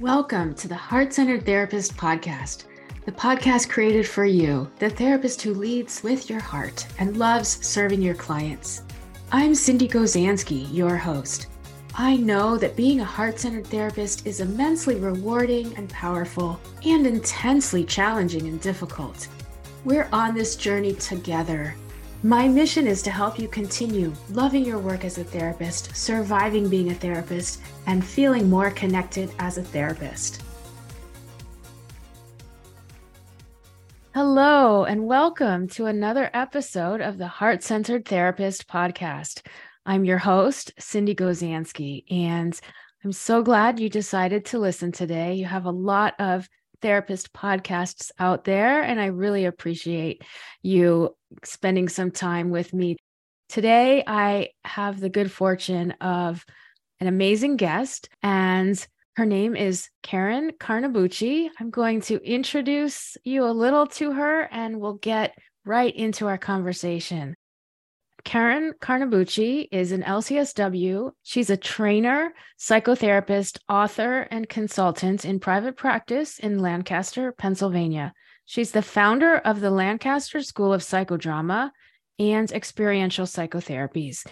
Welcome to the Heart Centered Therapist Podcast, the podcast created for you, the therapist who leads with your heart and loves serving your clients. I'm Sindee Gozansky, your host. I know that being a heart centered therapist is immensely rewarding and powerful and intensely challenging and difficult. We're on this journey together. My mission is to help you continue loving your work as a therapist, surviving being a therapist, and feeling more connected as a therapist. Hello, and welcome to another episode of the Heart Centered Therapist podcast. I'm your host, Sindee Gozansky, and I'm so glad you decided to listen today. You have a lot of therapist podcasts out there, and I really appreciate you spending some time with me. Today, I have the good fortune of an amazing guest, and her name is Karen Carnabucci. I'm going to introduce you a little to her, and we'll get right into our conversation. Karen Carnabucci is an LCSW. She's a trainer, psychotherapist, author, and consultant in private practice in Lancaster, Pennsylvania. She's the founder of the Lancaster School of Psychodrama and Experiential Psychotherapies.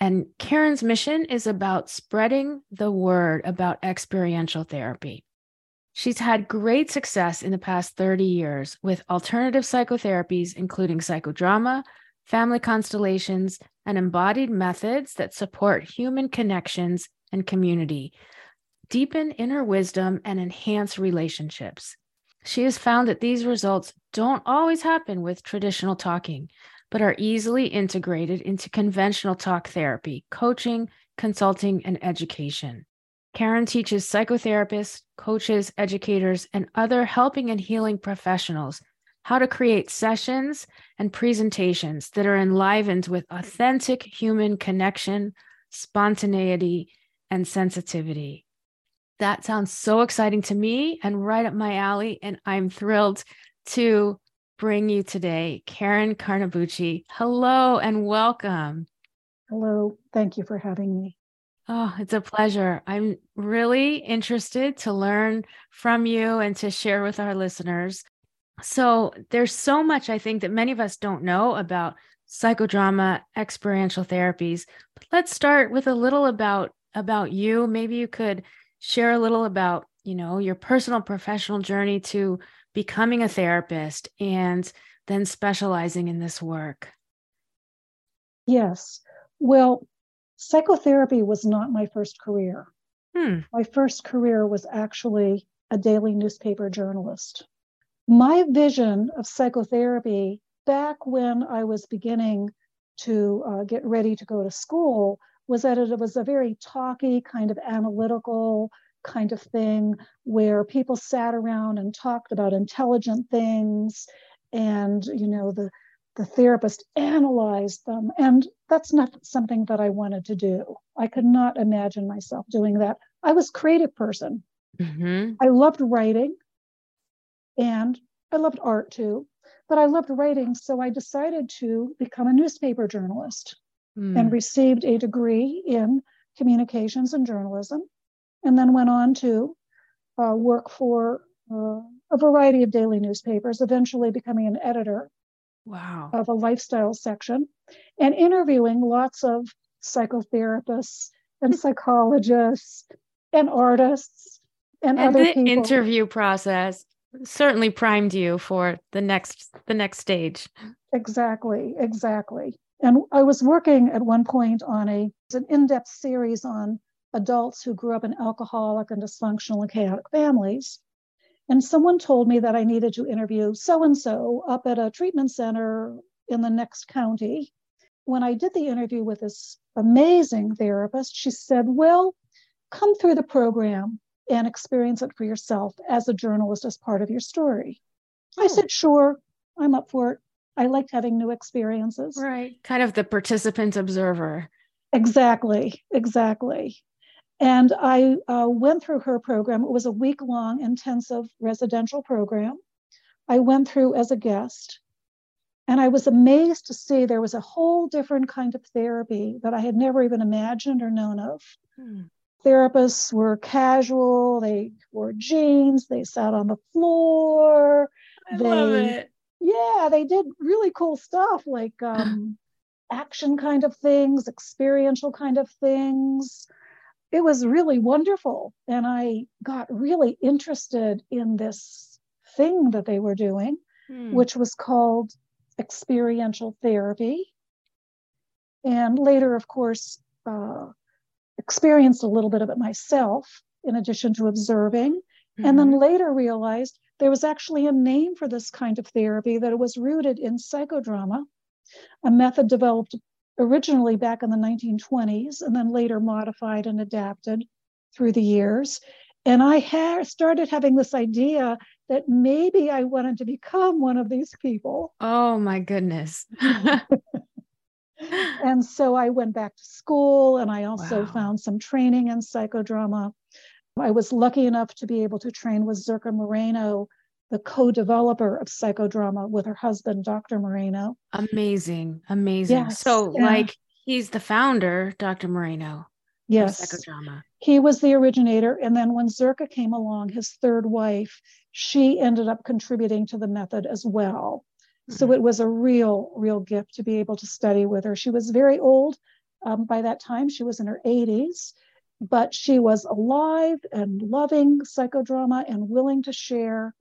And Karen's mission is about spreading the word about experiential therapy. She's had great success in the past 30 years with alternative psychotherapies, including psychodrama, family constellations, and embodied methods that support human connections and community, deepen inner wisdom, and enhance relationships. She has found that these results don't always happen with traditional talking, but are easily integrated into conventional talk therapy, coaching, consulting, and education. Karen teaches psychotherapists, coaches, educators, and other helping and healing professionals how to create sessions and presentations that are enlivened with authentic human connection, spontaneity, and sensitivity. That sounds so exciting to me and right up my alley. And I'm thrilled to bring you today, Karen Carnabucci. Hello and welcome. Hello. Thank you for having me. Oh, it's a pleasure. I'm really interested to learn from you and to share with our listeners so there's so much I think that many of us don't know about psychodrama experiential therapies. But let's start with a little about about you. Maybe you could share a little about, you know, your personal professional journey to becoming a therapist and then specializing in this work. Yes. Well, psychotherapy was not my first career. Hmm. My first career was actually a daily newspaper journalist my vision of psychotherapy back when I was beginning to uh, get ready to go to school was that it was a very talky, kind of analytical kind of thing where people sat around and talked about intelligent things and you know the the therapist analyzed them. And that's not something that i wanted to do. I could not imagine myself doing that. I was a creative person. Mm-hmm. i loved writing and I loved art too, but I loved writing. So I decided to become a newspaper journalist mm. and received a degree in communications and journalism, and then went on to uh, work for uh, a variety of daily newspapers, eventually becoming an editor wow. of a lifestyle section and interviewing lots of psychotherapists and psychologists and artists and, other people. and other the people. interview process certainly primed you for the next the next stage. Exactly exactly. And i was working at one point on a an in-depth series on adults who grew up in alcoholic and dysfunctional and chaotic families. And someone told me that i needed to interview so and so up at a treatment center in the next county. When i did the interview with this amazing therapist she said well come through the program and experience it for yourself as a journalist as part of your story. Oh. I said, sure, I'm up for it. I liked having new experiences. Right. Kind of the participant observer. Exactly. Exactly. And I uh, went through her program. It was a week long intensive residential program. I went through as a guest. And I was amazed to see there was a whole different kind of therapy that I had never even imagined or known of. Hmm therapists were casual, they wore jeans, they sat on the floor. I they, love it. Yeah, they did really cool stuff like um, action kind of things, experiential kind of things. It was really wonderful. And I got really interested in this thing that they were doing, hmm. which was called experiential therapy. And later, of course, uh, experienced a little bit of it myself, in addition to observing. Mm-hmm. And then mm-hmm. later realized there was actually a name for this kind of therapy, that it was rooted in psychodrama, a method developed originally back in the 1920s and then later modified and adapted through the years. And I had started having this idea that maybe I wanted to become one of these people. Oh my goodness. and so I went back to school and I also wow. found some training in psychodrama. I was lucky enough to be able to train with Zerka Moreno, the co developer of psychodrama, with her husband, Dr. Moreno. Amazing. Amazing. Yes. So, yeah. like, he's the founder, Dr. Moreno. Yes. Psychodrama. He was the originator. And then when Zerka came along, his third wife, she ended up contributing to the method as well. Mm-hmm. So it was a real, real gift to be able to study with her. She was very old um, by that time, she was in her 80s, but she was alive and loving psychodrama and willing to share.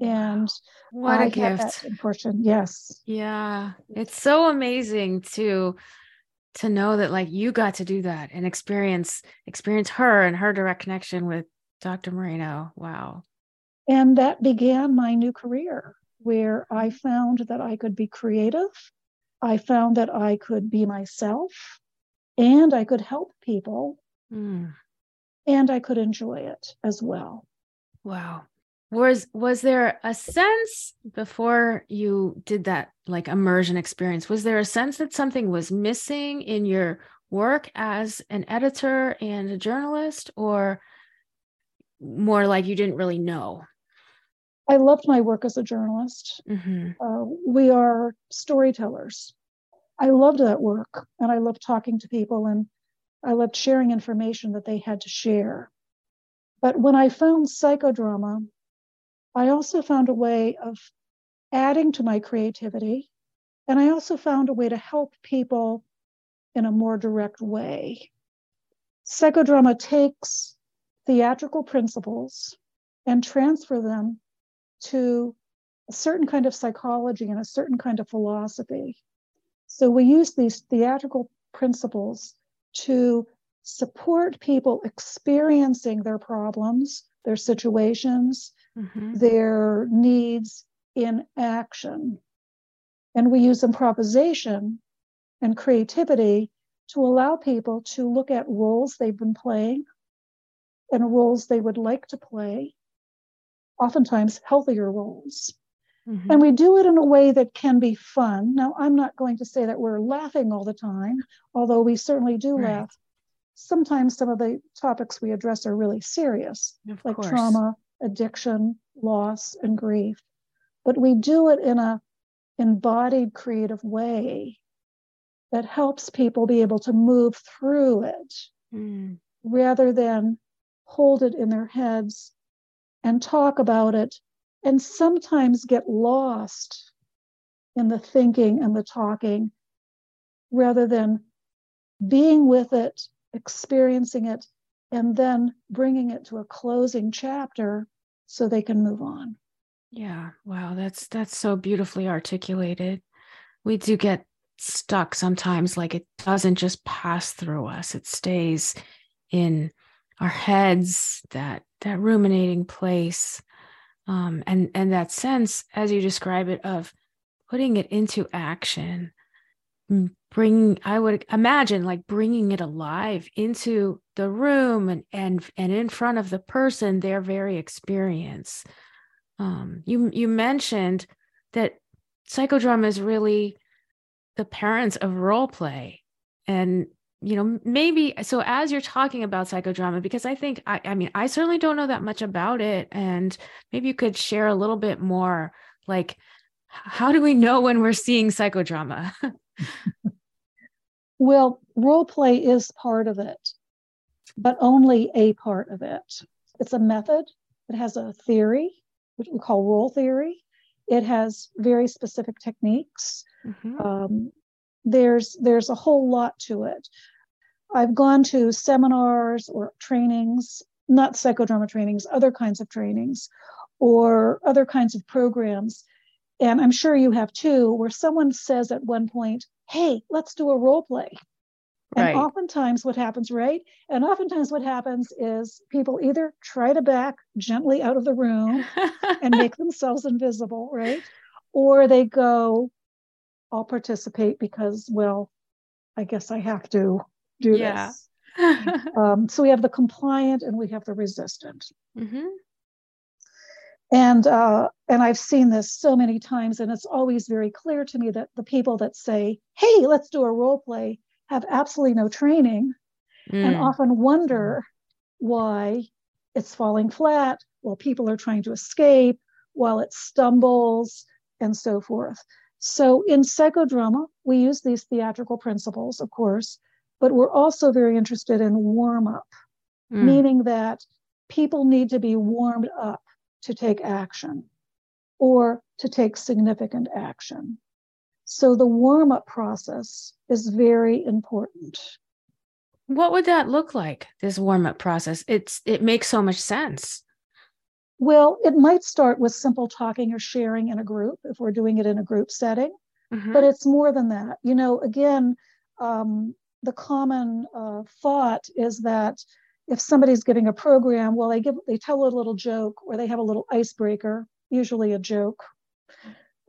And what I a gift! portion, yes, yeah, it's so amazing to to know that like you got to do that and experience experience her and her direct connection with Dr. Moreno. Wow. And that began my new career where I found that I could be creative. I found that I could be myself and I could help people mm. and I could enjoy it as well. Wow. Was was there a sense before you did that like immersion experience? Was there a sense that something was missing in your work as an editor and a journalist or more like you didn't really know? I loved my work as a journalist. Mm-hmm. Uh, we are storytellers. I loved that work and I loved talking to people and I loved sharing information that they had to share. But when I found psychodrama, I also found a way of adding to my creativity. And I also found a way to help people in a more direct way. Psychodrama takes theatrical principles and transfer them to a certain kind of psychology and a certain kind of philosophy. So we use these theatrical principles to support people experiencing their problems, their situations, mm-hmm. their needs in action. And we use improvisation and creativity to allow people to look at roles they've been playing and roles they would like to play oftentimes healthier roles. Mm-hmm. And we do it in a way that can be fun. Now, I'm not going to say that we're laughing all the time, although we certainly do right. laugh. Sometimes some of the topics we address are really serious, of like course. trauma, addiction, loss, and grief. But we do it in a embodied creative way that helps people be able to move through it mm. rather than hold it in their heads and talk about it and sometimes get lost in the thinking and the talking rather than being with it, experiencing it, and then bringing it to a closing chapter so they can move on. Yeah, wow, that's that's so beautifully articulated. We do get stuck sometimes like it doesn't just pass through us. It stays in our heads, that that ruminating place, um, and and that sense, as you describe it, of putting it into action, bringing I would imagine like bringing it alive into the room and and and in front of the person, their very experience. Um, you you mentioned that psychodrama is really the parents of role play and you know maybe so as you're talking about psychodrama because i think I, I mean i certainly don't know that much about it and maybe you could share a little bit more like how do we know when we're seeing psychodrama well role play is part of it but only a part of it. It's a method, it has a theory, which we call role theory. It has very specific techniques. Mm-hmm. Um, there's there's a whole lot to it. I've gone to seminars or trainings, not psychodrama trainings, other kinds of trainings, or other kinds of programs. And I'm sure you have too, where someone says at one point, Hey, let's do a role play. And oftentimes, what happens, right? And oftentimes, what happens is people either try to back gently out of the room and make themselves invisible, right? Or they go, I'll participate because, well, I guess I have to do yeah. this. um, so we have the compliant and we have the resistant. Mm-hmm. And uh, and I've seen this so many times, and it's always very clear to me that the people that say, "Hey, let's do a role play," have absolutely no training, mm. and often wonder why it's falling flat while people are trying to escape, while it stumbles, and so forth. So in psychodrama, we use these theatrical principles, of course, but we're also very interested in warm up, mm. meaning that people need to be warmed up to take action or to take significant action. So the warm up process is very important. What would that look like? This warm up process? It's it makes so much sense. Well, it might start with simple talking or sharing in a group if we're doing it in a group setting, mm-hmm. but it's more than that. You know, again, um, the common uh, thought is that if somebody's giving a program, well, they give they tell a little joke or they have a little icebreaker, usually a joke,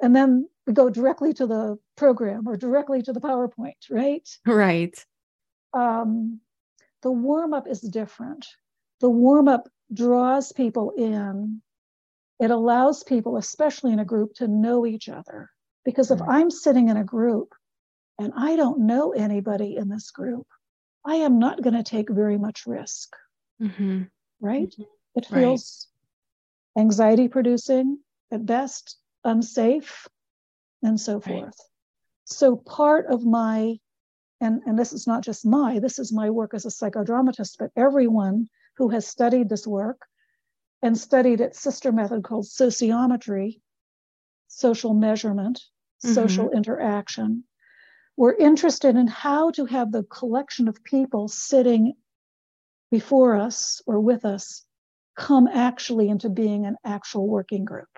and then we go directly to the program or directly to the PowerPoint, right? Right. Um, the warm up is different. The warm up draws people in. It allows people, especially in a group, to know each other. Because if I'm sitting in a group and I don't know anybody in this group, I am not going to take very much risk. Mm-hmm. Right? Mm-hmm. It feels right. anxiety producing, at best, unsafe, and so forth. Right. So, part of my, and, and this is not just my, this is my work as a psychodramatist, but everyone who has studied this work and studied its sister method called sociometry, social measurement, mm-hmm. social interaction, we're interested in how to have the collection of people sitting before us or with us come actually into being an actual working group.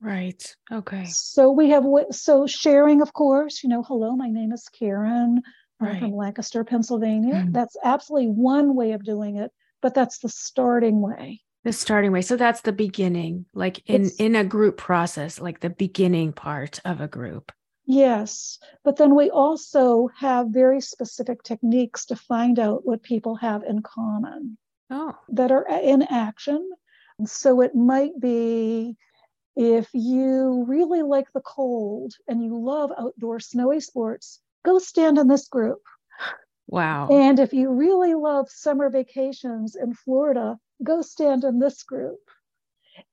Right. Okay. So we have so sharing, of course. You know, hello, my name is Karen. I'm right. from Lancaster, Pennsylvania. Mm. That's absolutely one way of doing it, but that's the starting way. The starting way. So that's the beginning, like in it's, in a group process, like the beginning part of a group. Yes, but then we also have very specific techniques to find out what people have in common. Oh. That are uh, in action. So it might be if you really like the cold and you love outdoor snowy sports, go stand in this group. Wow. And if you really love summer vacations in Florida, go stand in this group.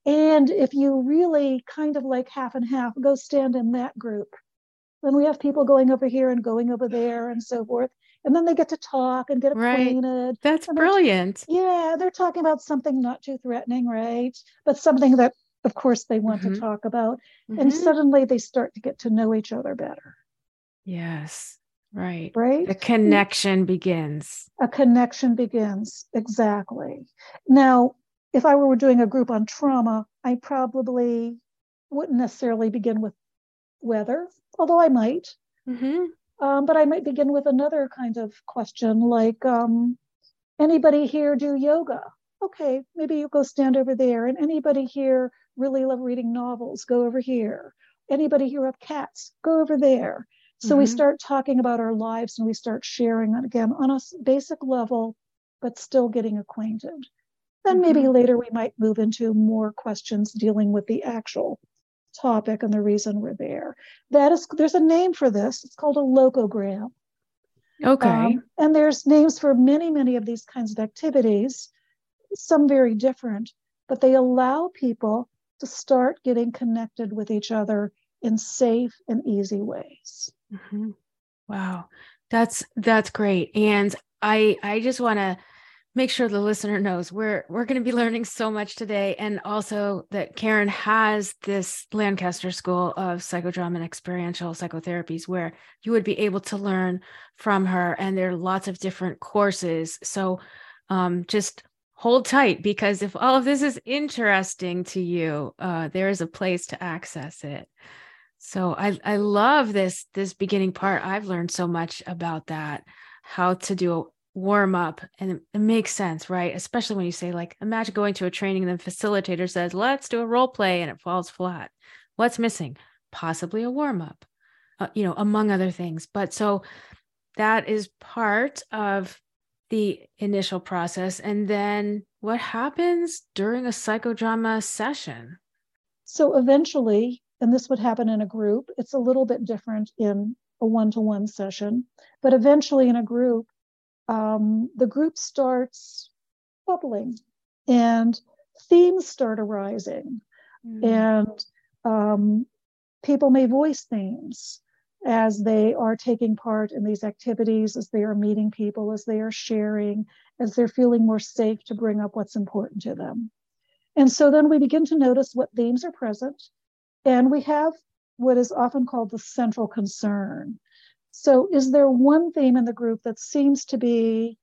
And if you really kind of like half and half, go stand in that group. Then we have people going over here and going over there and so forth. And then they get to talk and get acquainted. Right. That's brilliant. Yeah, they're talking about something not too threatening, right? But something that of course they want mm-hmm. to talk about mm-hmm. and suddenly they start to get to know each other better yes right right a connection begins a connection begins exactly now if i were doing a group on trauma i probably wouldn't necessarily begin with weather although i might mm-hmm. um, but i might begin with another kind of question like um, anybody here do yoga okay, maybe you go stand over there. And anybody here really love reading novels, go over here. Anybody here have cats, go over there. So mm-hmm. we start talking about our lives and we start sharing again on a basic level, but still getting acquainted. Then maybe mm-hmm. later we might move into more questions dealing with the actual topic and the reason we're there. That is, there's a name for this. It's called a locogram. Okay. Um, and there's names for many, many of these kinds of activities, some very different, but they allow people to start getting connected with each other in safe and easy ways. Mm-hmm. Wow. That's that's great. And I I just want to make sure the listener knows we're we're going to be learning so much today and also that Karen has this Lancaster School of Psychodrama and Experiential Psychotherapies where you would be able to learn from her and there are lots of different courses. So um, just hold tight because if all of this is interesting to you uh, there is a place to access it. So I, I love this this beginning part. I've learned so much about that how to do warm up and it, makes sense right? Especially when you say like imagine going to a training and the facilitator says let's do a role play and it falls flat. What's missing? Possibly a warm up uh, you know among other things. But so that is part of the initial process. And then what happens during a psychodrama session? So eventually and this would happen in a group it's a little bit different in a one-to-one session but eventually in a group um, the group starts bubbling and themes start arising. Mm. and um, people may voice themes as they are taking part in these activities as they are meeting people as they are sharing as they're feeling more safe to bring up what's important to them. And so then we begin to notice what themes are present. And we have what is often called the central concern so, is there one theme in the group that seems to be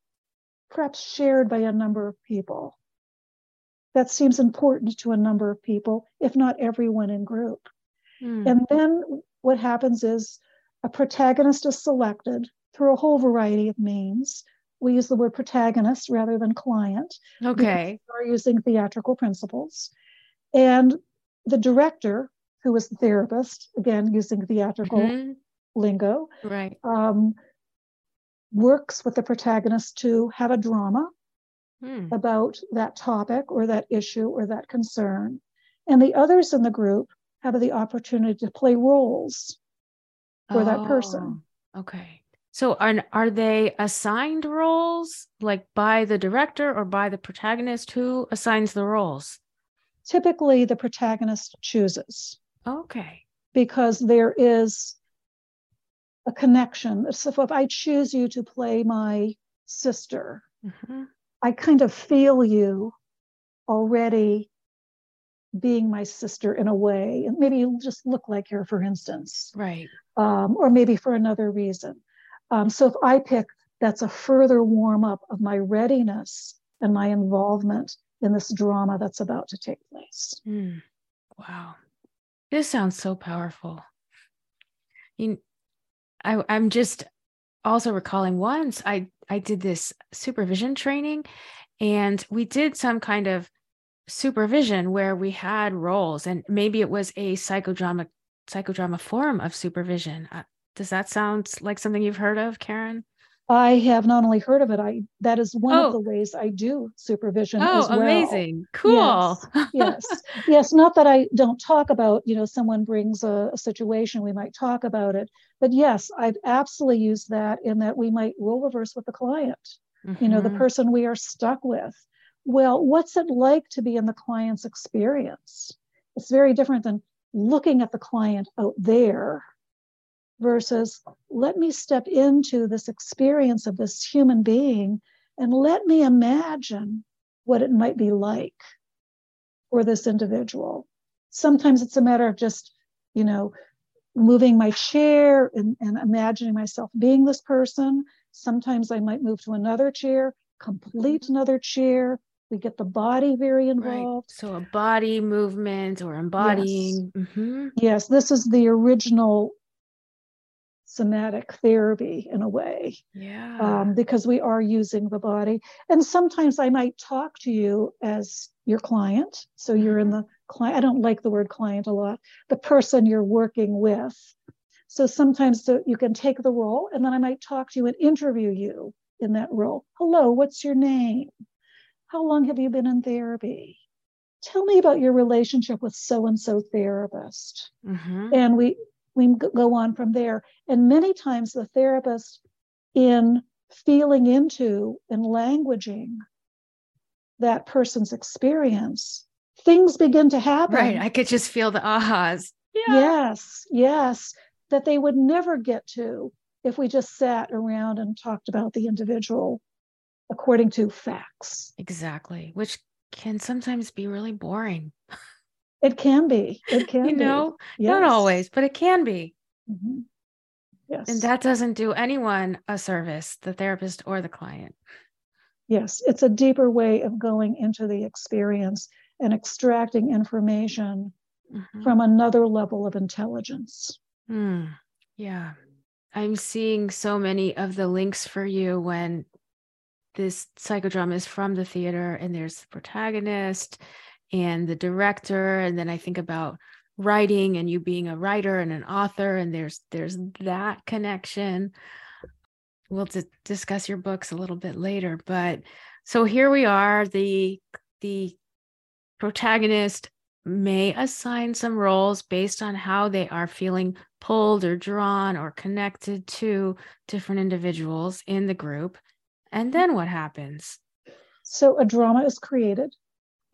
perhaps shared by a number of people? That seems important to a number of people, if not everyone in group. Mm. And then what happens is a protagonist is selected through a whole variety of means. We use the word protagonist rather than client. Okay. We are using theatrical principles. And the director, who is the therapist, again, using theatrical mm-hmm lingo, right? Um, works with the protagonist to have a drama hmm. about that topic or that issue or that concern, and the others in the group have the opportunity to play roles for oh, that person. Oh, okay. So are are they assigned roles like by the director or by the protagonist who assigns the roles? Typically the protagonist chooses. Okay. Because there is a connection. So if I choose you to play my sister, mm-hmm. I kind of feel you already being my sister in a way. And maybe you just look like her, for instance. Right. Um, or maybe for another reason. Um, so if I pick, that's a further warm up of my readiness and my involvement in this drama that's about to take place. Mm. Wow. This sounds so powerful. You, I, I'm just also recalling once I I did this supervision training and we did some kind of supervision where we had roles and maybe it was a psychodrama psychodrama form of supervision. Uh, does that sound like something you've heard of, Karen? I have not only heard of it, I that is one oh. of the ways I do supervision oh, as well. amazing. Cool. Yes, yes. yes. Not that I don't talk about, you know, someone brings a, a, situation, we might talk about it. But yes, I've absolutely used that in that we might role reverse with the client, mm-hmm. you know, the mm-hmm. person we are stuck with. Well, what's it like to be in the client's experience? It's very different than looking at the client out there versus let me step into this experience of this human being and let me imagine what it might be like for this individual. Sometimes it's a matter of just, you know, moving my chair and, and imagining myself being this person. Sometimes I might move to another chair, complete mm-hmm. another chair. We get the body very involved. Right. So a body movement or embodying. Yes. Mm-hmm. yes, this is the original somatic therapy in a way. Yeah. Um, because we are using the body. And sometimes I might talk to you as your client. So you're in mm-hmm. the client, I don't like the word client a lot, the person you're working with. So sometimes the, you can take the role and then I might talk to you and interview you in that role. Hello, what's your name? How long have you been in therapy? Tell me about your relationship with so and so therapist. Mm-hmm. And we we go on from there. And many times the therapist, in feeling into and languaging that person's experience, things begin to happen. Right. I could just feel the ahas. Yeah. Yes, yes, that they would never get to if we just sat around and talked about the individual according to facts. Exactly, which can sometimes be really boring. It can be. It can you know, yes. not always, but it can be. Mm-hmm. Yes. And that doesn't do anyone a service, the therapist or the client. Yes, it's a deeper way of going into the experience and extracting information mm-hmm. from another level of intelligence. Mm, yeah. I'm seeing so many of the links for you when this psychodrama is from the theater and there's the protagonist and the director and then i think about writing and you being a writer and an author and there's there's that connection. We'll d- discuss your books a little bit later but so here we are the the protagonist may assign some roles based on how they are feeling pulled or drawn or connected to different individuals in the group and then what happens? So a drama is created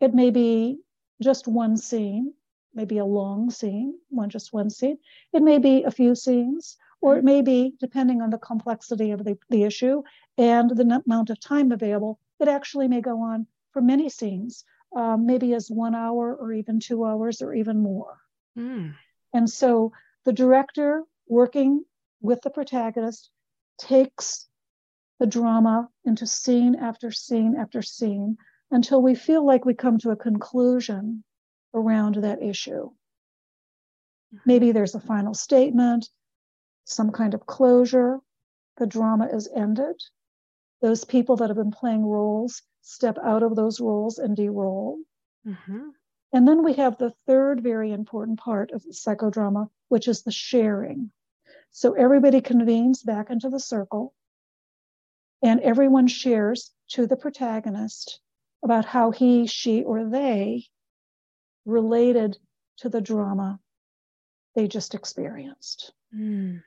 it may be just one scene maybe a long scene one just one scene it may be a few scenes or it may be depending on the complexity of the, the issue and the amount of time available it actually may go on for many scenes um, maybe as one hour or even two hours or even more mm. and so the director working with the protagonist takes the drama into scene after scene after scene until we feel like we come to a conclusion around that issue. Maybe there's a final statement, some kind of closure, the drama is ended. Those people that have been playing roles step out of those roles and de-role. Mm-hmm. And then we have the third very important part of the psychodrama, which is the sharing. So everybody convenes back into the circle and everyone shares to the protagonist about how he, she, or they related to the drama they just experienced. Mm.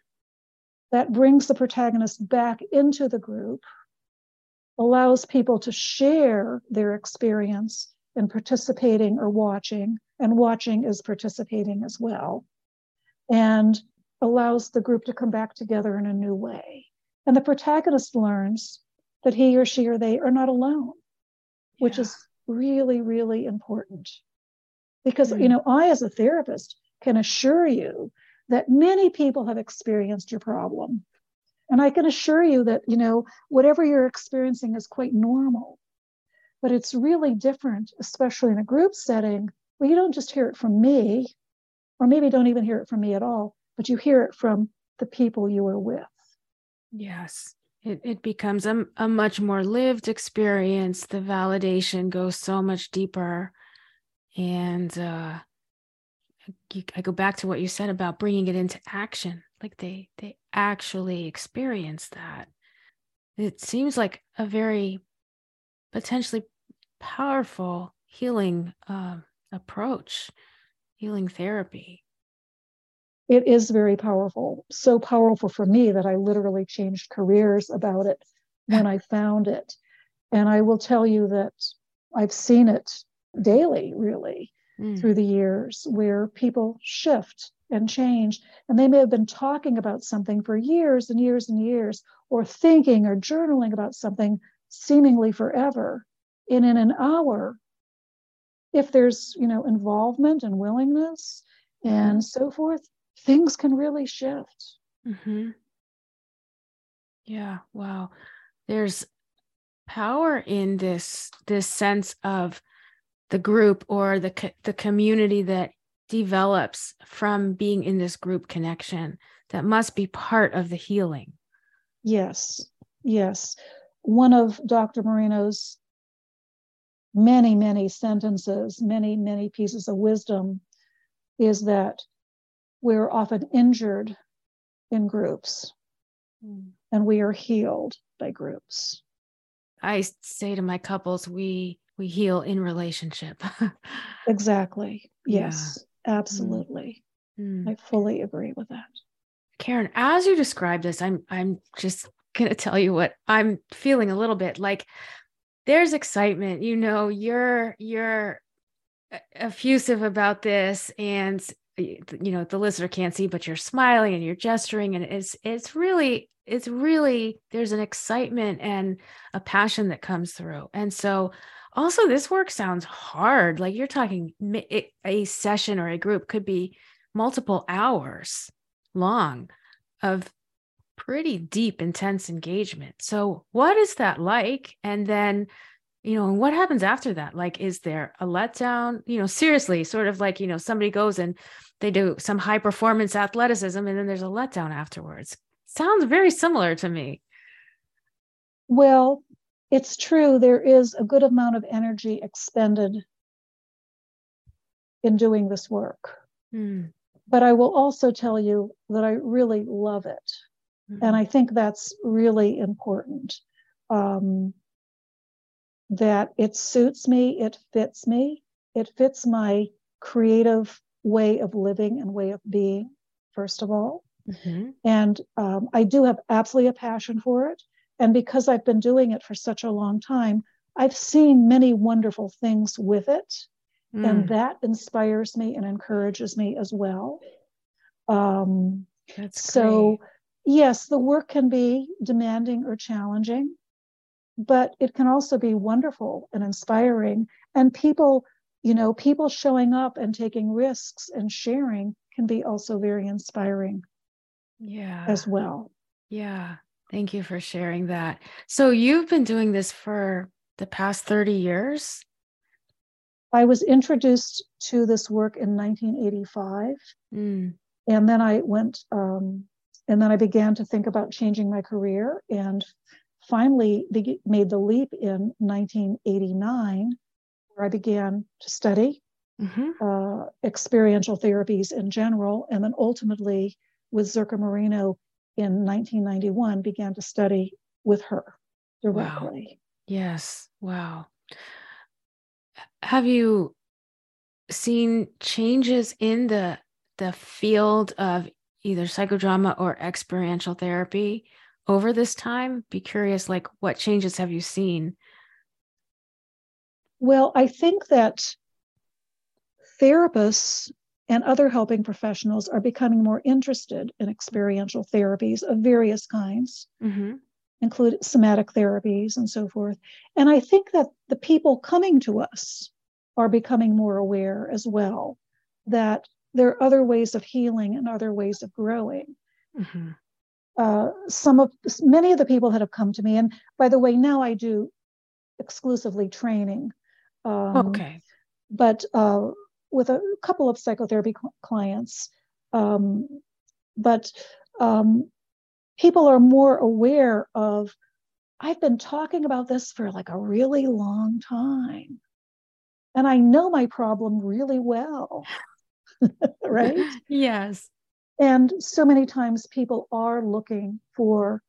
That brings the protagonist back into the group, allows people to share their experience in participating or watching, and watching is participating as well, and allows the group to come back together in a new way. And the protagonist learns that he or she or they are not alone which is really, really important. Because, mm. you know, I, as a therapist, can assure you that many people have experienced your problem. And I can assure you that, you know, whatever you're experiencing is quite normal. But it's really different, especially in a group setting, where you don't just hear it from me, or maybe don't even hear it from me at all, but you hear it from the people you are with. Yes it, it becomes a, a much more lived experience. The validation goes so much deeper. And uh, I go back to what you said about bringing it into action. Like they they actually experience that. It seems like a very potentially powerful healing uh, approach healing therapy it is very powerful. So powerful for me that I literally changed careers about it when I found it. And I will tell you that I've seen it daily, really, mm. through the years, where people shift and change. And they may have been talking about something for years and years and years, or thinking or journaling about something seemingly forever. And in an hour, if there's you know involvement and willingness and so forth things can really shift. Mm-hmm. Yeah. Wow. There's power in this this sense of the group or the the community that develops from being in this group connection that must be part of the healing. Yes. Yes. One of Dr. Moreno's many, many sentences, many, many pieces of wisdom is that we're often injured in groups mm. and we are healed by groups. I say to my couples, we we heal in relationship. exactly. Yes, yeah. absolutely. Mm. I fully agree with that. Karen, as you describe this, I'm I'm just gonna tell you what I'm feeling a little bit like there's excitement. You know, you're you're effusive about this and you know the listener can't see but you're smiling and you're gesturing and it's it's really it's really there's an excitement and a passion that comes through and so also this work sounds hard like you're talking a session or a group could be multiple hours long of pretty deep intense engagement so what is that like and then you know, and what happens after that? Like, is there a letdown? You know, seriously, sort of like, you know, somebody goes and they do some high performance athleticism and then there's a letdown afterwards. Sounds very similar to me. Well, it's true. There is a good amount of energy expended in doing this work. Mm. But I will also tell you that I really love it. Mm. And I think that's really important. Um, that it suits me, it fits me, it fits my creative way of living and way of being, first of all. Mm-hmm. And um, I do have absolutely a passion for it. And because I've been doing it for such a long time, I've seen many wonderful things with it. Mm. And that inspires me and encourages me as well. Um, That's so, great. yes, the work can be demanding or challenging but it can also be wonderful and inspiring. And people, you know, people showing up and taking risks and sharing can be also very inspiring. Yeah. As well. Yeah. Thank you for sharing that. So you've been doing this for the past 30 years? I was introduced to this work in 1985. Mm. And then I went, um, and then I began to think about changing my career and finally made the leap in 1989, where I began to study mm-hmm. uh, experiential therapies in general, and then ultimately with Zerka Moreno in 1991 began to study with her directly. Wow. Yes. Wow. Have you seen changes in the the field of either psychodrama or experiential therapy over this time? Be curious, like what changes have you seen? Well, I think that therapists and other helping professionals are becoming more interested in experiential therapies of various kinds, mm-hmm. include somatic therapies and so forth. And I think that the people coming to us are becoming more aware as well that there are other ways of healing and other ways of growing. Mm-hmm uh, some of many of the people that have come to me, and by the way, now I do exclusively training. Um, okay. But uh, with a couple of psychotherapy cl- clients, um, but um, people are more aware of. I've been talking about this for like a really long time, and I know my problem really well. right? Yes. And so many times people are looking for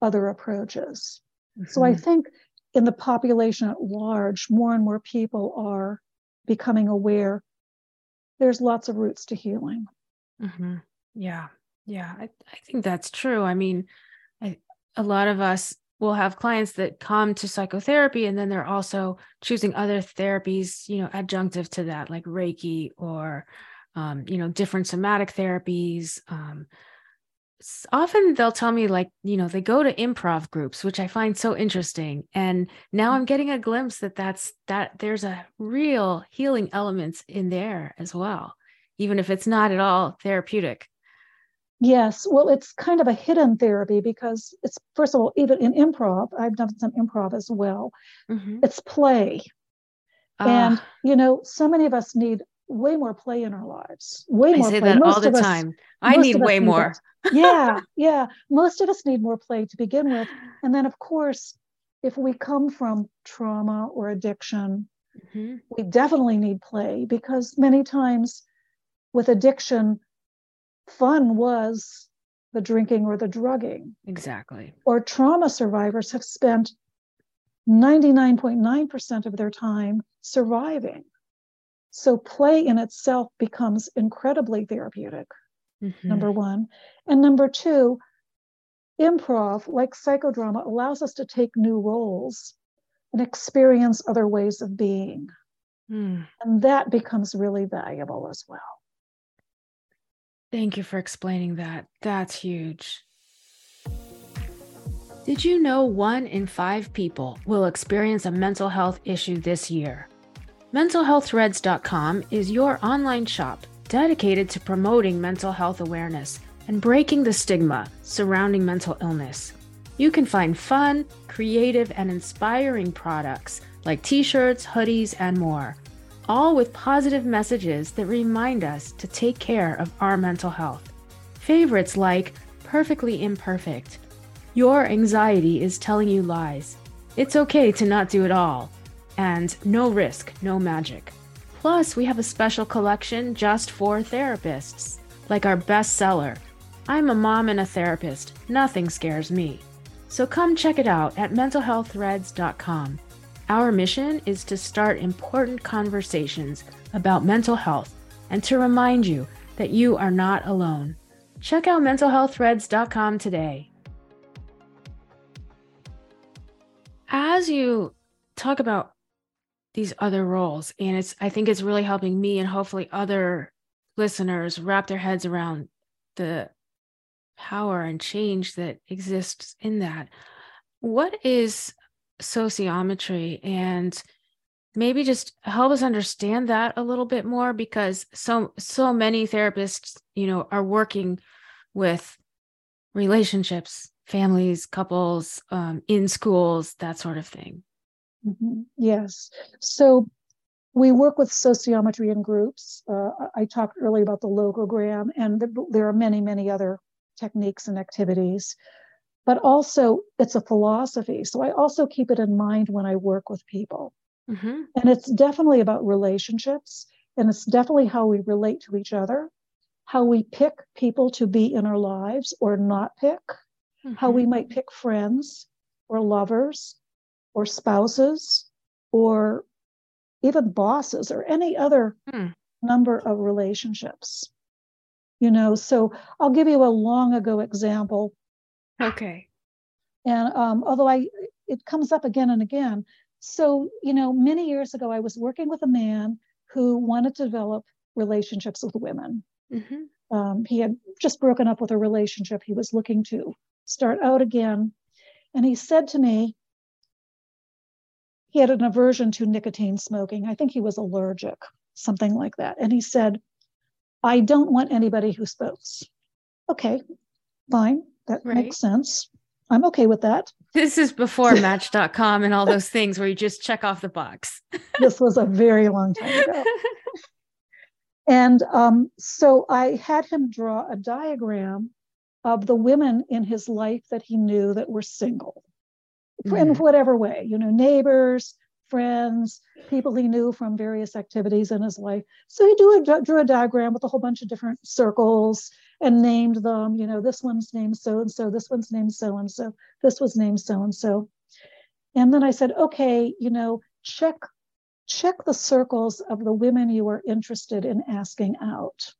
other approaches. Mm-hmm. So I mm-hmm. think in the population at large, more and more people are becoming aware there's lots of routes to healing. Mm-hmm. Yeah. Yeah. I, I think that's true. I mean, I, a lot of us will have clients that come to psychotherapy and then they're also choosing other therapies, you know, adjunctive to that, like Reiki or um, you know, different somatic therapies. Um, often they'll tell me like you know they go to improv groups which i find so interesting and now i'm getting a glimpse that that's that there's a real healing elements in there as well even if it's not at all therapeutic yes well it's kind of a hidden therapy because it's first of all even in improv i've done some improv as well mm-hmm. it's play uh, and you know so many of us need way more play in our lives. Way I more say play. that most all the time. Us, I need way more. Yeah, yeah. Most of us need more play to begin with. And then, of course, if we come from trauma or addiction, mm-hmm. we definitely need play because many times with addiction, fun was the drinking or the drugging. Exactly. Or trauma survivors have spent 99.9% of their time surviving. So play in itself becomes incredibly therapeutic, mm-hmm. number one. And number two, improv, like psychodrama, allows us to take new roles and experience other ways of being. Mm. And that becomes really valuable as well. Thank you for explaining that. That's huge. Did you know one in five people will experience a mental health issue this year? MentalHealthThreads.com is your online shop dedicated to promoting mental health awareness and breaking the stigma surrounding mental illness. You can find fun, creative, and inspiring products like t shirts, hoodies, and more, all with positive messages that remind us to take care of our mental health. Favorites like Perfectly Imperfect your anxiety is telling you lies. It's okay to not do it all. And no risk, no magic. Plus, we have a special collection just for therapists, like our bestseller, I'm a Mom and a Therapist. Nothing scares me. So come check it out at mentalhealththreads.com. Our mission is to start important conversations about mental health and to remind you that you are not alone. Check out mentalhealththreads.com today. as you talk about these other roles and it's i think it's really helping me and hopefully other listeners wrap their heads around the power and change that exists in that what is sociometry and maybe just help us understand that a little bit more because so so many therapists you know are working with relationships families, couples, um, in schools, that sort of thing. Mm-hmm. Yes. So we work with sociometry in groups. Uh, I talked earlier about the locogram, and there are many, many other techniques and activities. But also, it's a philosophy. So I also keep it in mind when I work with people. Mm-hmm. And it's definitely about relationships, and it's definitely how we relate to each other, how we pick people to be in our lives or not pick mm-hmm. how we might pick friends or lovers or spouses or even bosses or any other mm. number of relationships. You know, so I'll give you a long ago example. Okay. And um, although I, it comes up again and again. So, you know, many years ago, I was working with a man who wanted to develop relationships with women. Mm-hmm. Um, he had just broken up with a relationship he was looking to start out again. And he said to me, he had an aversion to nicotine smoking. I think he was allergic, something like that. And he said, I don't want anybody who smokes. Okay, fine. That right. makes sense. I'm okay with that. This is before match.com and all those things where you just check off the box. this was a very long time ago. and um, so I had him draw a diagram of the women in his life that he knew that were single mm. in whatever way, you know, neighbors, friends, people he knew from various activities in his life. So he drew a, drew a diagram with a whole bunch of different circles and named them, you know, this one's named so and so, this one's named so and so, this was named so and so. And then I said, okay, you know, check check the circles of the women you are interested in asking out.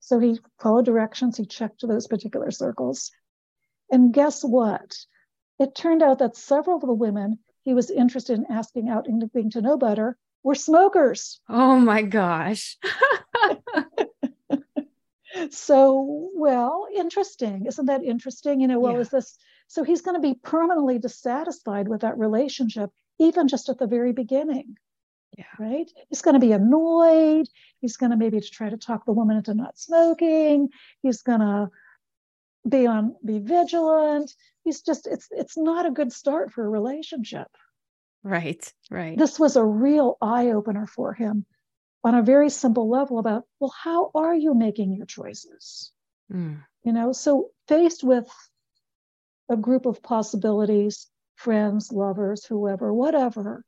So he followed directions, he checked those particular circles. And guess what? It turned out that several of the women he was interested in asking out and getting to know better were smokers. Oh my gosh. so, well, interesting. Isn't that interesting? You know, well, yeah. is this so he's going to be permanently dissatisfied with that relationship, even just at the very beginning. Yeah. Right? He's going to be annoyed. He's going to maybe try to talk the woman into not smoking. He's going to be on be vigilant. He's just it's it's not a good start for a relationship. Right. Right. This was a real eye opener for him on a very simple level about well how are you making your choices? Mm. You know, so faced with a group of possibilities, friends, lovers, whoever, whatever,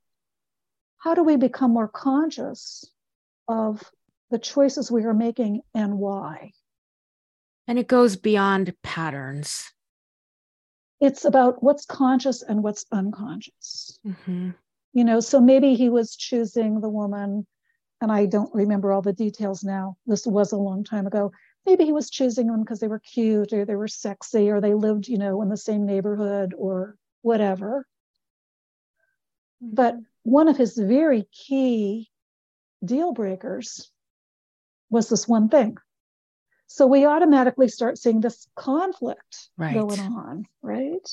how do we become more conscious of the choices we are making and why? And it goes beyond patterns. It's about what's conscious and what's unconscious. Mm-hmm. You know, so maybe he was choosing the woman, and I don't remember all the details now. This was a long time ago. Maybe he was choosing them because they were cute or they were sexy or they lived, you know, in the same neighborhood or whatever. But one of his very key deal breakers was this one thing So we automatically start seeing this conflict right. going on, right?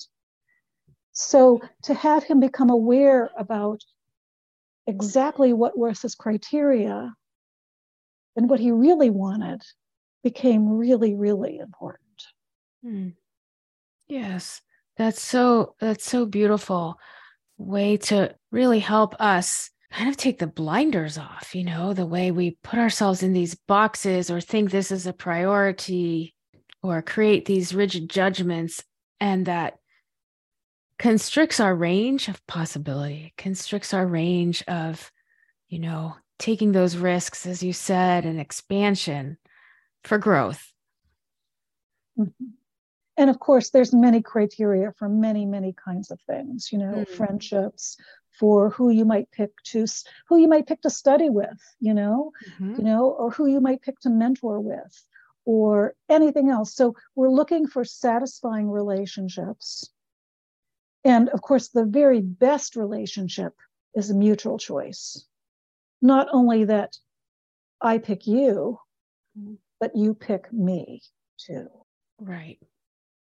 So to have him become aware about exactly what was his criteria and what he really wanted became really, really important. Hmm. Yes, that's so that's so beautiful way to really help us kind of take the blinders off, you know, the way we put ourselves in these boxes or think this is a priority or create these rigid judgments and that constricts our range of possibility, constricts our range of, you know, taking those risks, as you said, and expansion for growth. Mm-hmm. And of course, there's many criteria for many, many kinds of things, you know, mm. friendships, for who you might pick to who you might pick to study with, you know, mm-hmm. you know, or who you might pick to mentor with, or anything else. So we're looking for satisfying relationships. And of course, the very best relationship is a mutual choice. Not only that I pick you, mm-hmm. but you pick me too. Right.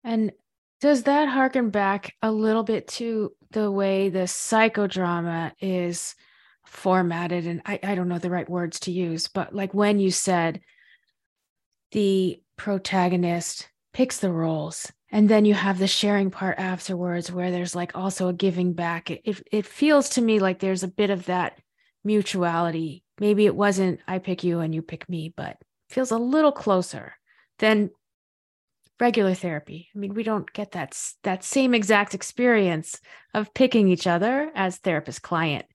And does that harken back a little bit to the way the psychodrama is formatted? And I, I don't know the right words to use, but like when you said the protagonist picks the roles and then you have the sharing part afterwards where there's like also a giving back it, it, it feels to me like there's a bit of that mutuality maybe it wasn't i pick you and you pick me but feels a little closer than regular therapy. I mean, we don't get that that same exact experience of picking each other as therapist client.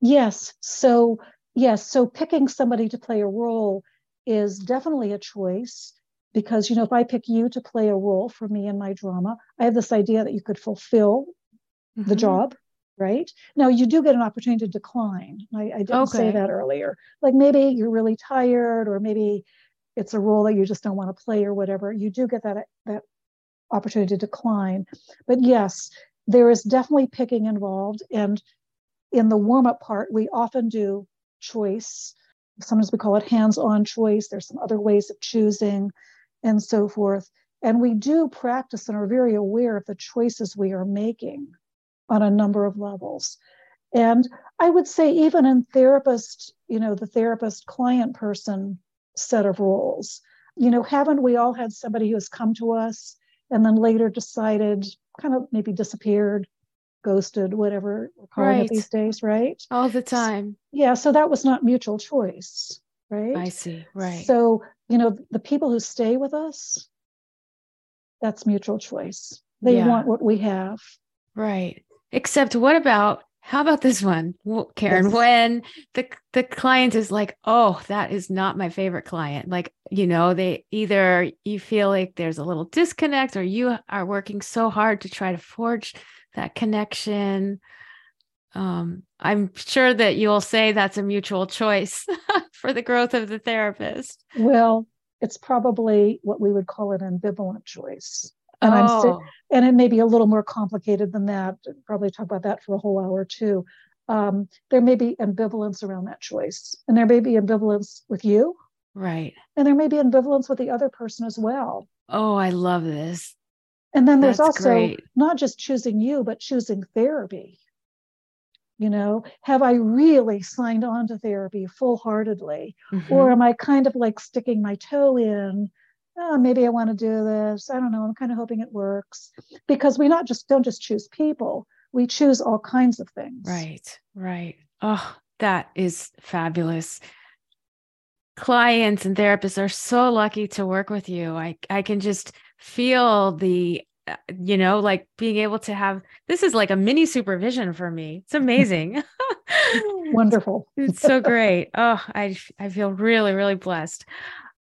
Yes. So, yes, so picking somebody to play a role is definitely a choice because you know if I pick you to play a role for me in my drama, I have this idea that you could fulfill mm-hmm. the job right now you do get an opportunity to decline i, I didn't okay. say that earlier like maybe you're really tired or maybe it's a role that you just don't want to play or whatever, you do get that that opportunity to decline. But yes, there is definitely picking involved. And in the warm-up part, we often do choice. Sometimes we call it hands-on choice. There's some other ways of choosing and so forth. And we do practice and are very aware of the choices we are making on a number of levels. And I would say, even in therapist, you know, the therapist client person set of rules. You know, haven't we all had somebody who has come to us and then later decided, kind of maybe disappeared, ghosted, whatever we're calling right. it these days, right? All the time. Yeah. So that was not mutual choice, right? I see. Right. So, you know, the people who stay with us, that's mutual choice. They yeah. want what we have. Right. Except what about how about this one, Karen? Yes. When the the client is like, "Oh, that is not my favorite client," like you know, they either you feel like there's a little disconnect, or you are working so hard to try to forge that connection. Um, I'm sure that you'll say that's a mutual choice for the growth of the therapist. Well, it's probably what we would call an ambivalent choice and oh. I'm st- and it may be a little more complicated than that. Probably talk about that for a whole hour too. Um, there may be ambivalence around that choice, and there may be ambivalence with you, right? And there may be ambivalence with the other person as well. Oh, I love this. And then there's That's also great. not just choosing you, but choosing therapy. You know, have I really signed on to therapy full heartedly? Mm-hmm. Or am I kind of like sticking my toe in oh, maybe I want to do this. I don't know. I'm kind of hoping it works because we not just don't just choose people. We choose all kinds of things. Right. Right. Oh, that is fabulous. Clients and therapists are so lucky to work with you. I I can just feel the uh, you know like being able to have this is like a mini supervision for me it's amazing wonderful it's so great oh i i feel really really blessed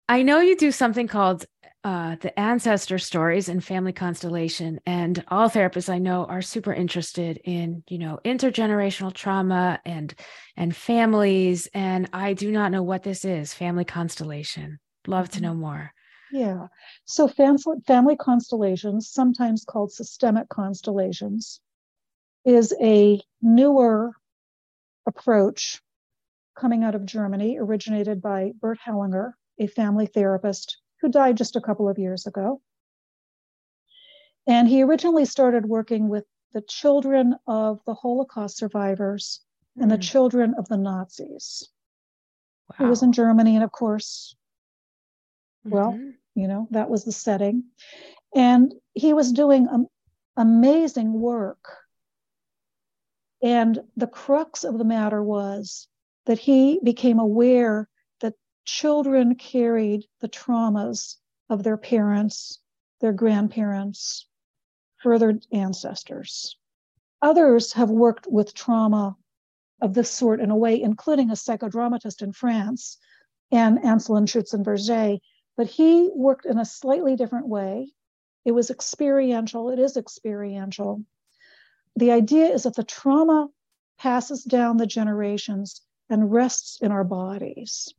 I know you do something called uh, the ancestor stories and family constellation, and all therapists I know are super interested in, you know, intergenerational trauma and and families. And I do not know what this is, family constellation. Love to know mm-hmm. more. Yeah. So family family constellations, sometimes called systemic constellations, is a newer approach coming out of Germany, originated by Bert Hellinger a family therapist who died just a couple of years ago. And he originally started working with the children of the Holocaust survivors mm. and the hmm. children of the Nazis. Wow. He was in Germany, and of course, well, mm-hmm. you know, that was the setting. And he was doing um, amazing work. And the crux of the matter was that he became aware children carried the traumas of their parents, their grandparents, further ancestors. Others have worked with trauma of this sort in a way, including a psychodramatist in France Anne Ancelin Schützenberger, but he worked in a slightly different way. It was experiential, it is experiential. The idea is that the trauma passes down the generations and rests in our bodies.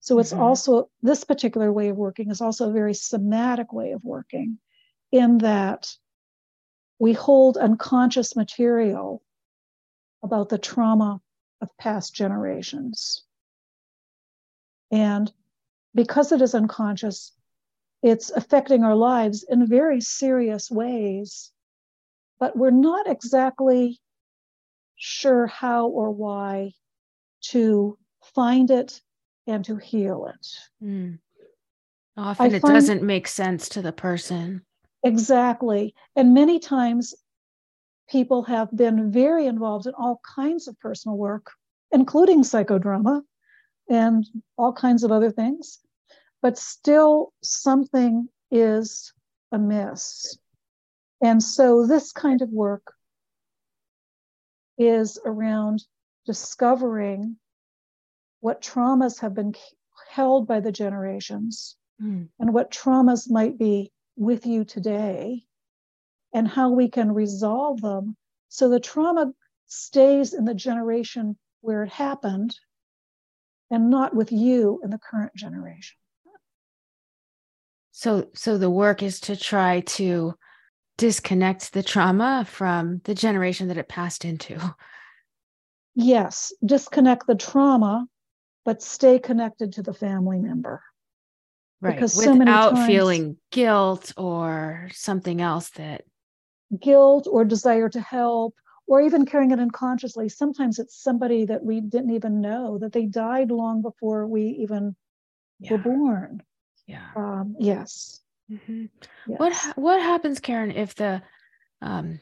So it's mm-hmm. also, this particular way of working is also a very somatic way of working in that we hold unconscious material about the trauma of past generations. And because it is unconscious, it's affecting our lives in very serious ways, but we're not exactly sure how or why to find it and to heal it. Mm. Often I it find, doesn't make sense to the person. Exactly. And many times people have been very involved in all kinds of personal work, including psychodrama and all kinds of other things, but still something is amiss. And so this kind of work is around discovering what traumas have been held by the generations mm. and what traumas might be with you today and how we can resolve them so the trauma stays in the generation where it happened and not with you in the current generation so so the work is to try to disconnect the trauma from the generation that it passed into yes disconnect the trauma but stay connected to the family member right because without so times, feeling guilt or something else that guilt or desire to help or even carrying it unconsciously sometimes it's somebody that we didn't even know that they died long before we even yeah. were born yeah um, yes. Mm-hmm. yes what what happens karen if the um,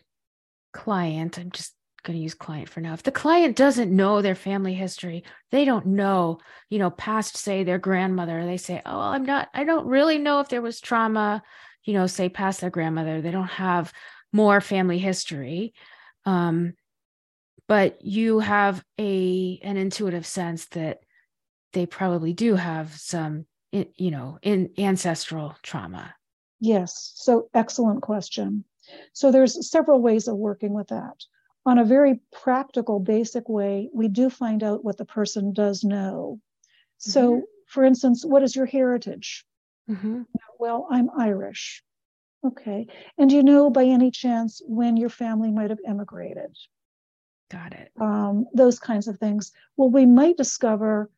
client i'm just going to use client for now. If the client doesn't know their family history, they don't know, you know, past, say, their grandmother, they say, oh, I'm not, I don't really know if there was trauma, you know, say, past their grandmother. They don't have more family history. Um, but you have a an intuitive sense that they probably do have some you know in ancestral trauma yes so excellent question so there's several ways of working with that on a very practical, basic way, we do find out what the person does know. Mm-hmm. So, for instance, what is your heritage? Mm-hmm. Well, I'm Irish. Okay. And you know by any chance when your family might have immigrated? Got it. Um, those kinds of things. Well, we might discover,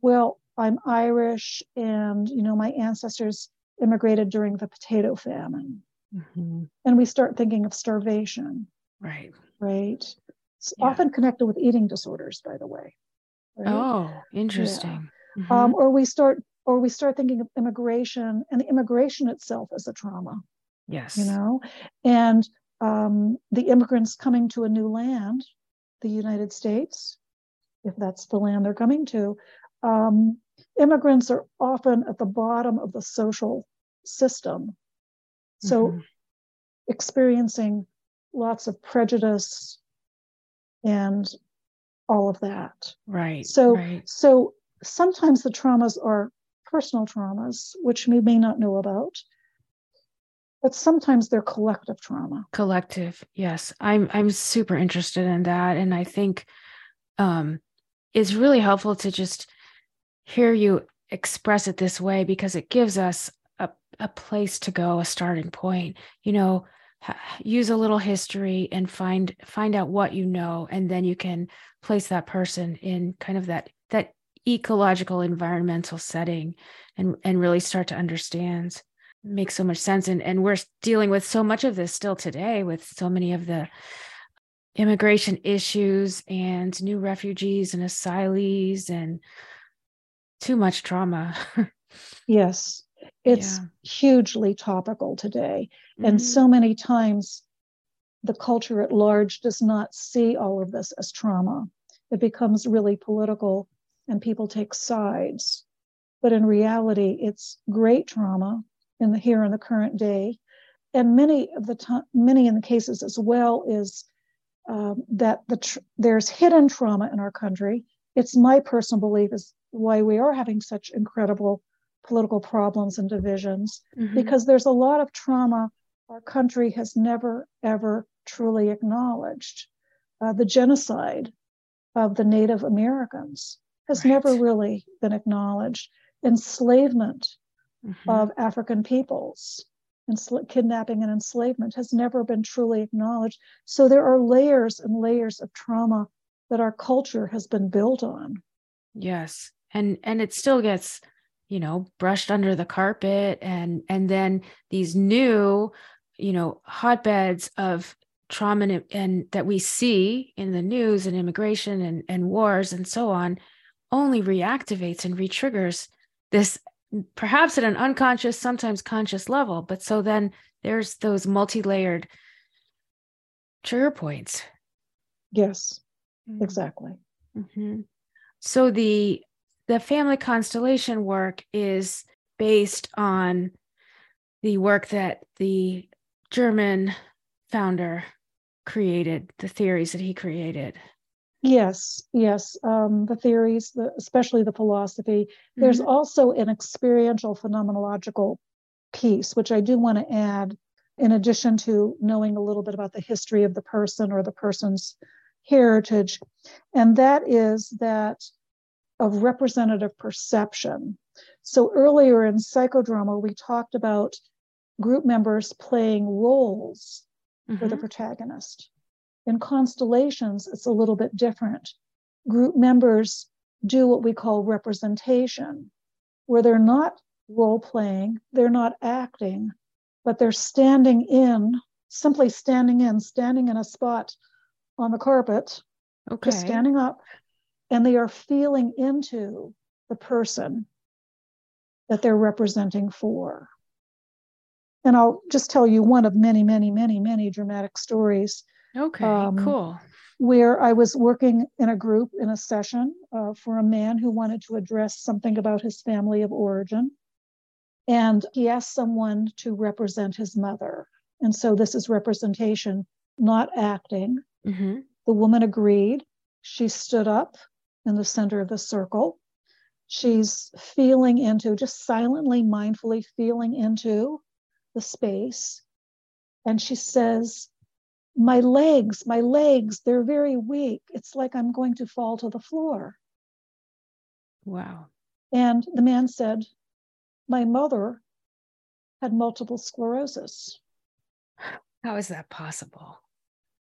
well, I'm Irish and, you know, my ancestors immigrated during the potato famine. Mm-hmm. And we start thinking of starvation. Right right? It's yeah. often connected with eating disorders, by the way. Right? Oh, interesting. Yeah. Mm-hmm. Um, or we start or we start thinking of immigration and the immigration itself as a trauma. Yes. You know, and um, the immigrants coming to a new land, the United States, if that's the land they're coming to, um, immigrants are often at the bottom of the social system. So mm-hmm. experiencing lots of prejudice and all of that. Right. So right. so sometimes the traumas are personal traumas, which we may not know about, but sometimes they're collective trauma. Collective, yes. I'm I'm super interested in that. And I think um it's really helpful to just hear you express it this way because it gives us a, a place to go, a starting point. You know, use a little history and find find out what you know and then you can place that person in kind of that that ecological environmental setting and and really start to understand. Makes so much sense and and we're dealing with so much of this still today with so many of the immigration issues and new refugees and asylees and too much trauma. Yes. It's yeah. hugely topical today mm-hmm. and so many times the culture at large does not see all of this as trauma. It becomes really political and people take sides. But in reality, it's great trauma in the here and the current day. And many of the time, many in the cases as well is um, that the tr- there's hidden trauma in our country. It's my personal belief is why we are having such incredible political problems and divisions mm-hmm. because there's a lot of trauma our country has never ever truly acknowledged. Uh, the genocide of the Native Americans has right. never really been acknowledged. Enslavement mm-hmm. of African peoples, ensl- kidnapping and enslavement has never been truly acknowledged. So there are layers and layers of trauma that our culture has been built on. Yes. And and it still gets you know brushed under the carpet and and then these new you know hotbeds of trauma and, and, that we see in the news and immigration and, and wars and so on only reactivates and retriggers this perhaps at an unconscious sometimes conscious level but so then there's those multi-layered trigger points yes mm-hmm. exactly mm-hmm. so the the family constellation work is based on the work that the german founder created, the theories that he created. Yes, yes. Um, the theories, the, especially the philosophy. Mm-hmm. There's also an experiential phenomenological piece, which I do want to add, in addition to knowing a little bit about the history of the person or the person's heritage. And that is that of representative perception. So earlier in psychodrama, we talked about group members playing roles mm-hmm. for the mm-hmm. protagonist. In constellations, it's a little bit different. Group members do what we call representation, where they're not role playing, they're not acting, but they're standing in, simply standing in, standing in a spot on the carpet, okay. just standing up, and they are feeling into the person that they're representing for. And I'll just tell you one of many, many, many, many dramatic stories. Okay, um, cool. Where I was working in a group in a session uh, for a man who wanted to address something about his family of origin. And he asked someone to represent his mother. And so this is representation, not acting. Mm-hmm. The woman agreed. She stood up in the center of the circle. She's feeling into, just silently, mindfully feeling into the space and she says, My legs, my legs, they're very weak. It's like I'm going to fall to the floor. Wow. And the man said, My mother had multiple sclerosis. How is that possible?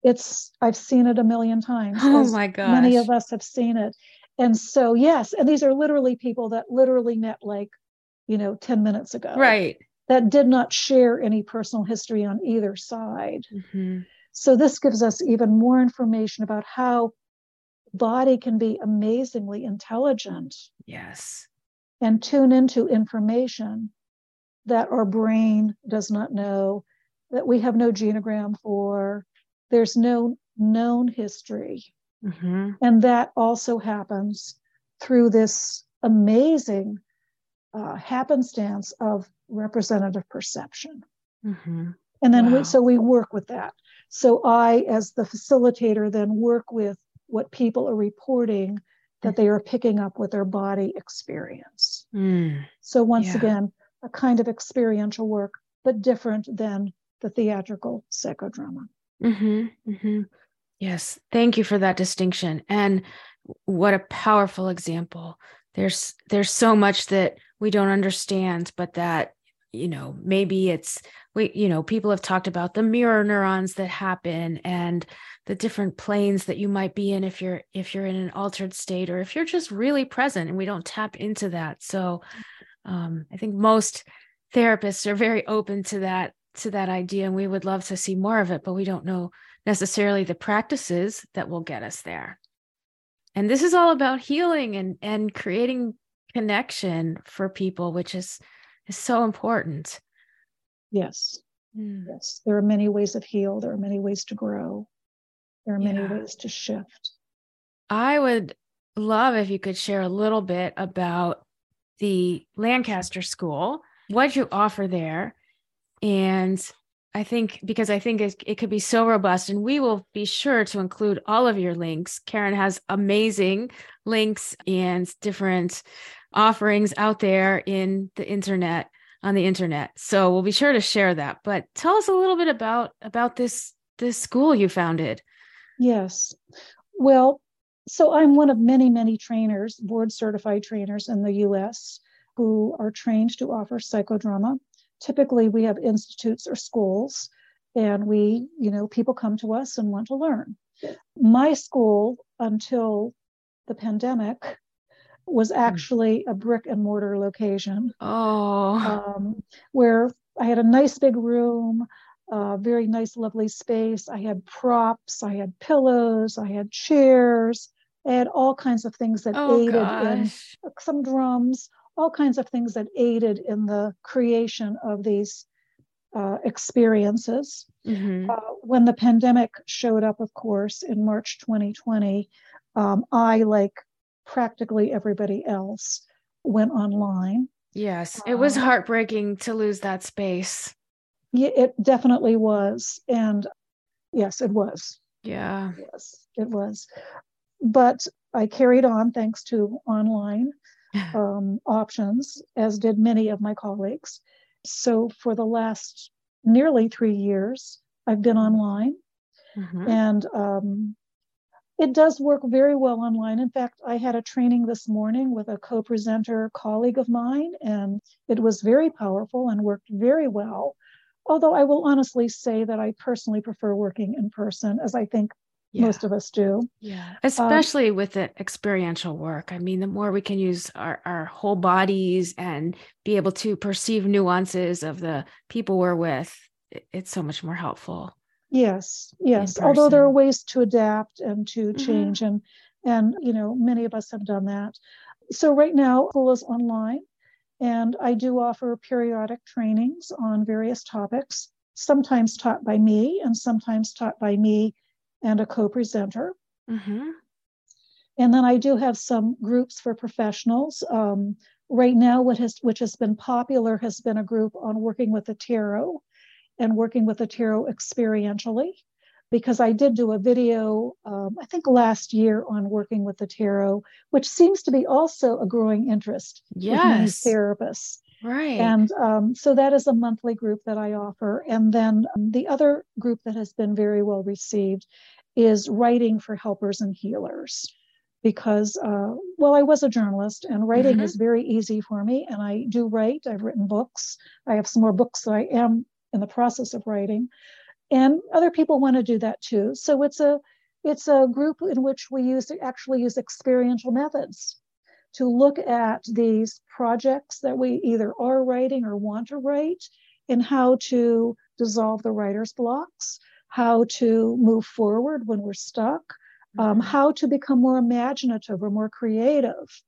It's, I've seen it a million times. Oh my God. Many of us have seen it. And so, yes, and these are literally people that literally met like, you know, 10 minutes ago. Right that did not share any personal history on either side. Mm-hmm. So this gives us even more information about how body can be amazingly intelligent. Yes. And tune into information that our brain does not know, that we have no genogram for. There's no known history. Mm-hmm. And that also happens through this amazing uh, happenstance of representative perception. Mm-hmm. And then wow. we, so we work with that. So I, as the facilitator, then work with what people are reporting that they are picking up with their body experience. Mm. So once yeah. again, a kind of experiential work, but different than the theatrical psychodrama. Mm-hmm, mm-hmm. Yes, thank you for that distinction. And what a powerful example. There's there's so much that we don't understand, but that you know maybe it's we you know people have talked about the mirror neurons that happen and the different planes that you might be in if you're if you're in an altered state or if you're just really present and we don't tap into that. So um, i think most therapists are very open to that to that idea and we would love to see more of it but we don't know necessarily the practices that will get us there. And this is all about healing and and creating connection for people which is is so important. Yes. Mm. yes. There are many ways of heal. There are many ways to grow. There are many yeah. ways to shift. I would love if you could share a little bit about the lancaster school what you offer there. And I think because I think it, it, could be so robust, and we will be sure to include all of your links. Karen has amazing links and different offerings out there in the internet on the internet. So we'll be sure to share that. But tell us a little bit about about this this school you founded. Yes. Well, so I'm one of many, many trainers, board certified trainers in the US who are trained to offer psychodrama typically we have institutes or schools and we you know people come to us and want to learn my school until the pandemic was hmm. actually a brick and mortar location oh um, where i had a nice big room uh, very nice lovely space i had props i had pillows i had chairs i had all kinds of things that oh, aided gosh. in some drums all kinds of things that aided in the creation of these uh, experiences. Mm-hmm. Uh, when the pandemic showed up, of course, in March 2020, um, I, like practically everybody else, went online. Yes, it was uh, heartbreaking to lose that space. Yeah, it definitely was. And yes, it was. Yeah. Yes, it was. But I carried on thanks to online um, options, as did many of my colleagues. So for the last nearly three years, I've been online. Mm-hmm. And um, it does work very well online. In fact, I had a training this morning with a co presenter colleague of mine, and it was very powerful and worked very well. Although I will honestly say that I personally prefer working in person, as I think yeah. most of us do. Yeah. Um, Especially um, with the experiential work. I mean, the more we can use our, our whole bodies and be able to perceive nuances of the people we're with, it's so much more helpful. Yes, yes. Although there are ways to adapt and to mm-hmm. change mm-hmm. and and you know, many of us have done that. So right now school is online and I do offer periodic trainings on various topics, sometimes taught by me and sometimes taught by me and a co presenter. Mm-hmm. And then I do have some groups for professionals. Um, right now, what has which has been popular has been a group on working with the tarot and working with the tarot experientially. Because I did do a video, um, I think last year, on working with the tarot, which seems to be also a growing interest yes. with therapists. Right. And um, so that is a monthly group that I offer. And then um, the other group that has been very well received is writing for helpers and healers. Because, uh, well, I was a journalist and writing mm-hmm. is very easy for me. And I do write, I've written books. I have some more books that I am in the process of writing. And other people want to do that too. So it's a it's a group in which we use actually use experiential methods to look at these projects that we either are writing or want to write and how to dissolve the writer's blocks, how to move forward when we're stuck, um, mm-hmm. how to become more imaginative or more creative,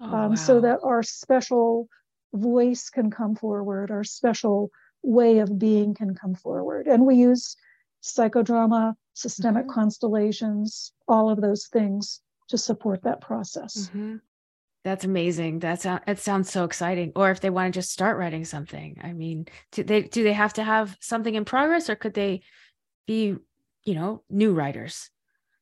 oh, um, wow. so that our special voice can come forward, our special way of being can come forward. And we use psychodrama, systemic mm-hmm. constellations, all of those things to support that process. Mm-hmm. That's amazing. That's it sounds so exciting. Or if they want to just start writing something, I mean, do they do they have to have something in progress, or could they be, you know, new writers?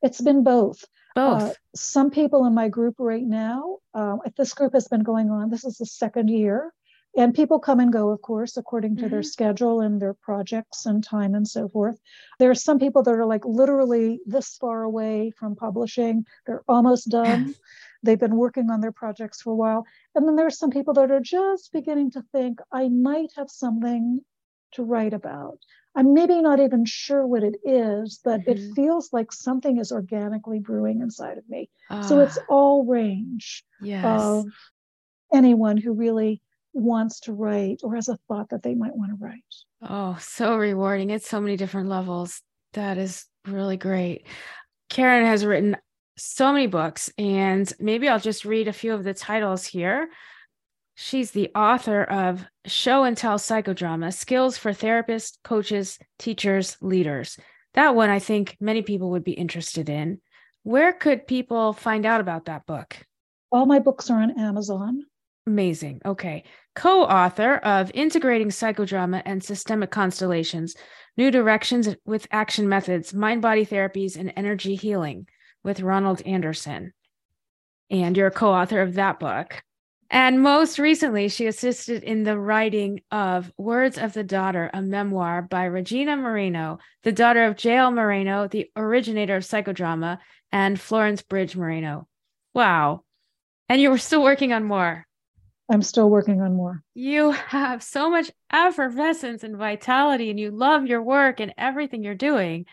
It's been both. Both. Uh, some people in my group right now, uh, this group has been going on. This is the second year, and people come and go, of course, according to mm-hmm. their schedule and their projects and time and so forth. There are some people that are like literally this far away from publishing. They're almost done. they've been working on their projects for a while. And then there's some people that are just beginning to think, I might have something to write about. I'm maybe not even sure what it is, but mm-hmm. it feels like something is organically brewing inside of me. So it's ah. all range yes. of anyone who really wants to write or has a thought that they might want to write. Oh, so rewarding. It's so many different levels. That is really great. Karen has written so many books, and maybe I'll just read a few of the titles here. She's the author of Show and Tell Psychodrama Skills for Therapists, Coaches, Teachers, Leaders. That one I think many people would be interested in. Where could people find out about that book? All my books are on Amazon. Amazing. Okay. Co author of Integrating Psychodrama and Systemic Constellations New Directions with Action Methods, Mind Body Therapies, and Energy Healing with Ronald Anderson. And you're a co author of that book. And most recently, she assisted in the writing of Words of the Daughter, a memoir by Regina Moreno, the daughter of J.L. Moreno, the originator of psychodrama, and Florence Bridge Moreno. Wow. And you were still working on more. I'm still working on more. You have so much effervescence and vitality, and you love your work and everything you're doing.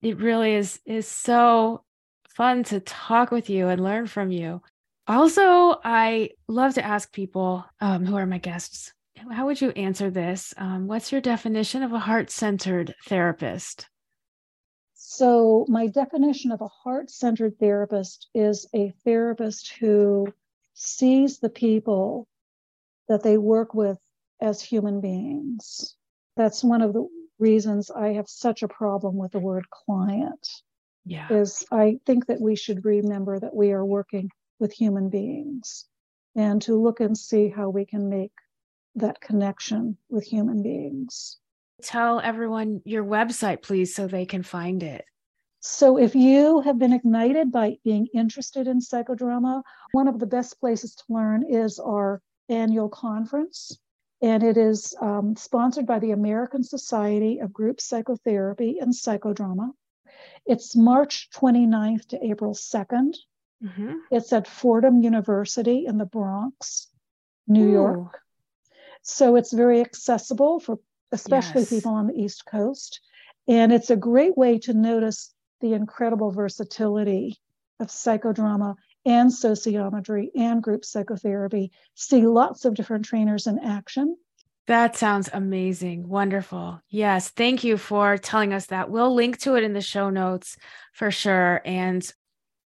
It really is is so fun to talk with you and learn from you. Also, I love to ask people um, who are my guests, how would you answer this? Um, what's your definition of a heart centered therapist? So, my definition of a heart centered therapist is a therapist who sees the people that they work with as human beings. That's one of the reasons I have such a problem with the word client. Yeah. Is I think that we should remember that we are working with human beings and to look and see how we can make that connection with human beings. Tell everyone your website, please, so they can find it. So, if you have been ignited by being interested in psychodrama, one of the best places to learn is our annual conference. And it is um, sponsored by the American Society of Group Psychotherapy and Psychodrama. It's March 29th to April 2nd. Mm-hmm. It's at Fordham University in the Bronx, New Ooh. York. So it's very accessible for especially yes. people on the East Coast. And it's a great way to notice the incredible versatility of psychodrama and sociometry and group psychotherapy. See lots of different trainers in action. That sounds amazing. Wonderful. Yes. Thank you for telling us that. We'll link to it in the show notes for sure. And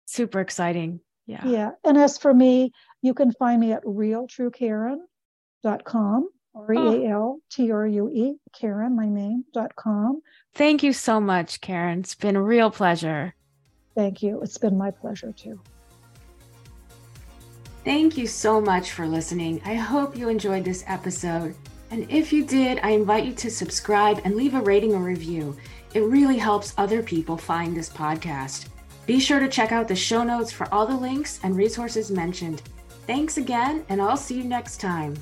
super exciting. Yeah. Yeah. And as for me, you can find me at realtruekaren.com, R E A L T R U E, Karen, my name, dot com. Thank you so much, Karen. It's been a real pleasure. Thank you. It's been my pleasure too. Thank you so much for listening. I hope you enjoyed this episode. And if you did, I invite you to subscribe and leave a rating or review. It really helps other people find this podcast. Be sure to check out the show notes for all the links and resources mentioned. Thanks again, and I'll see you next time.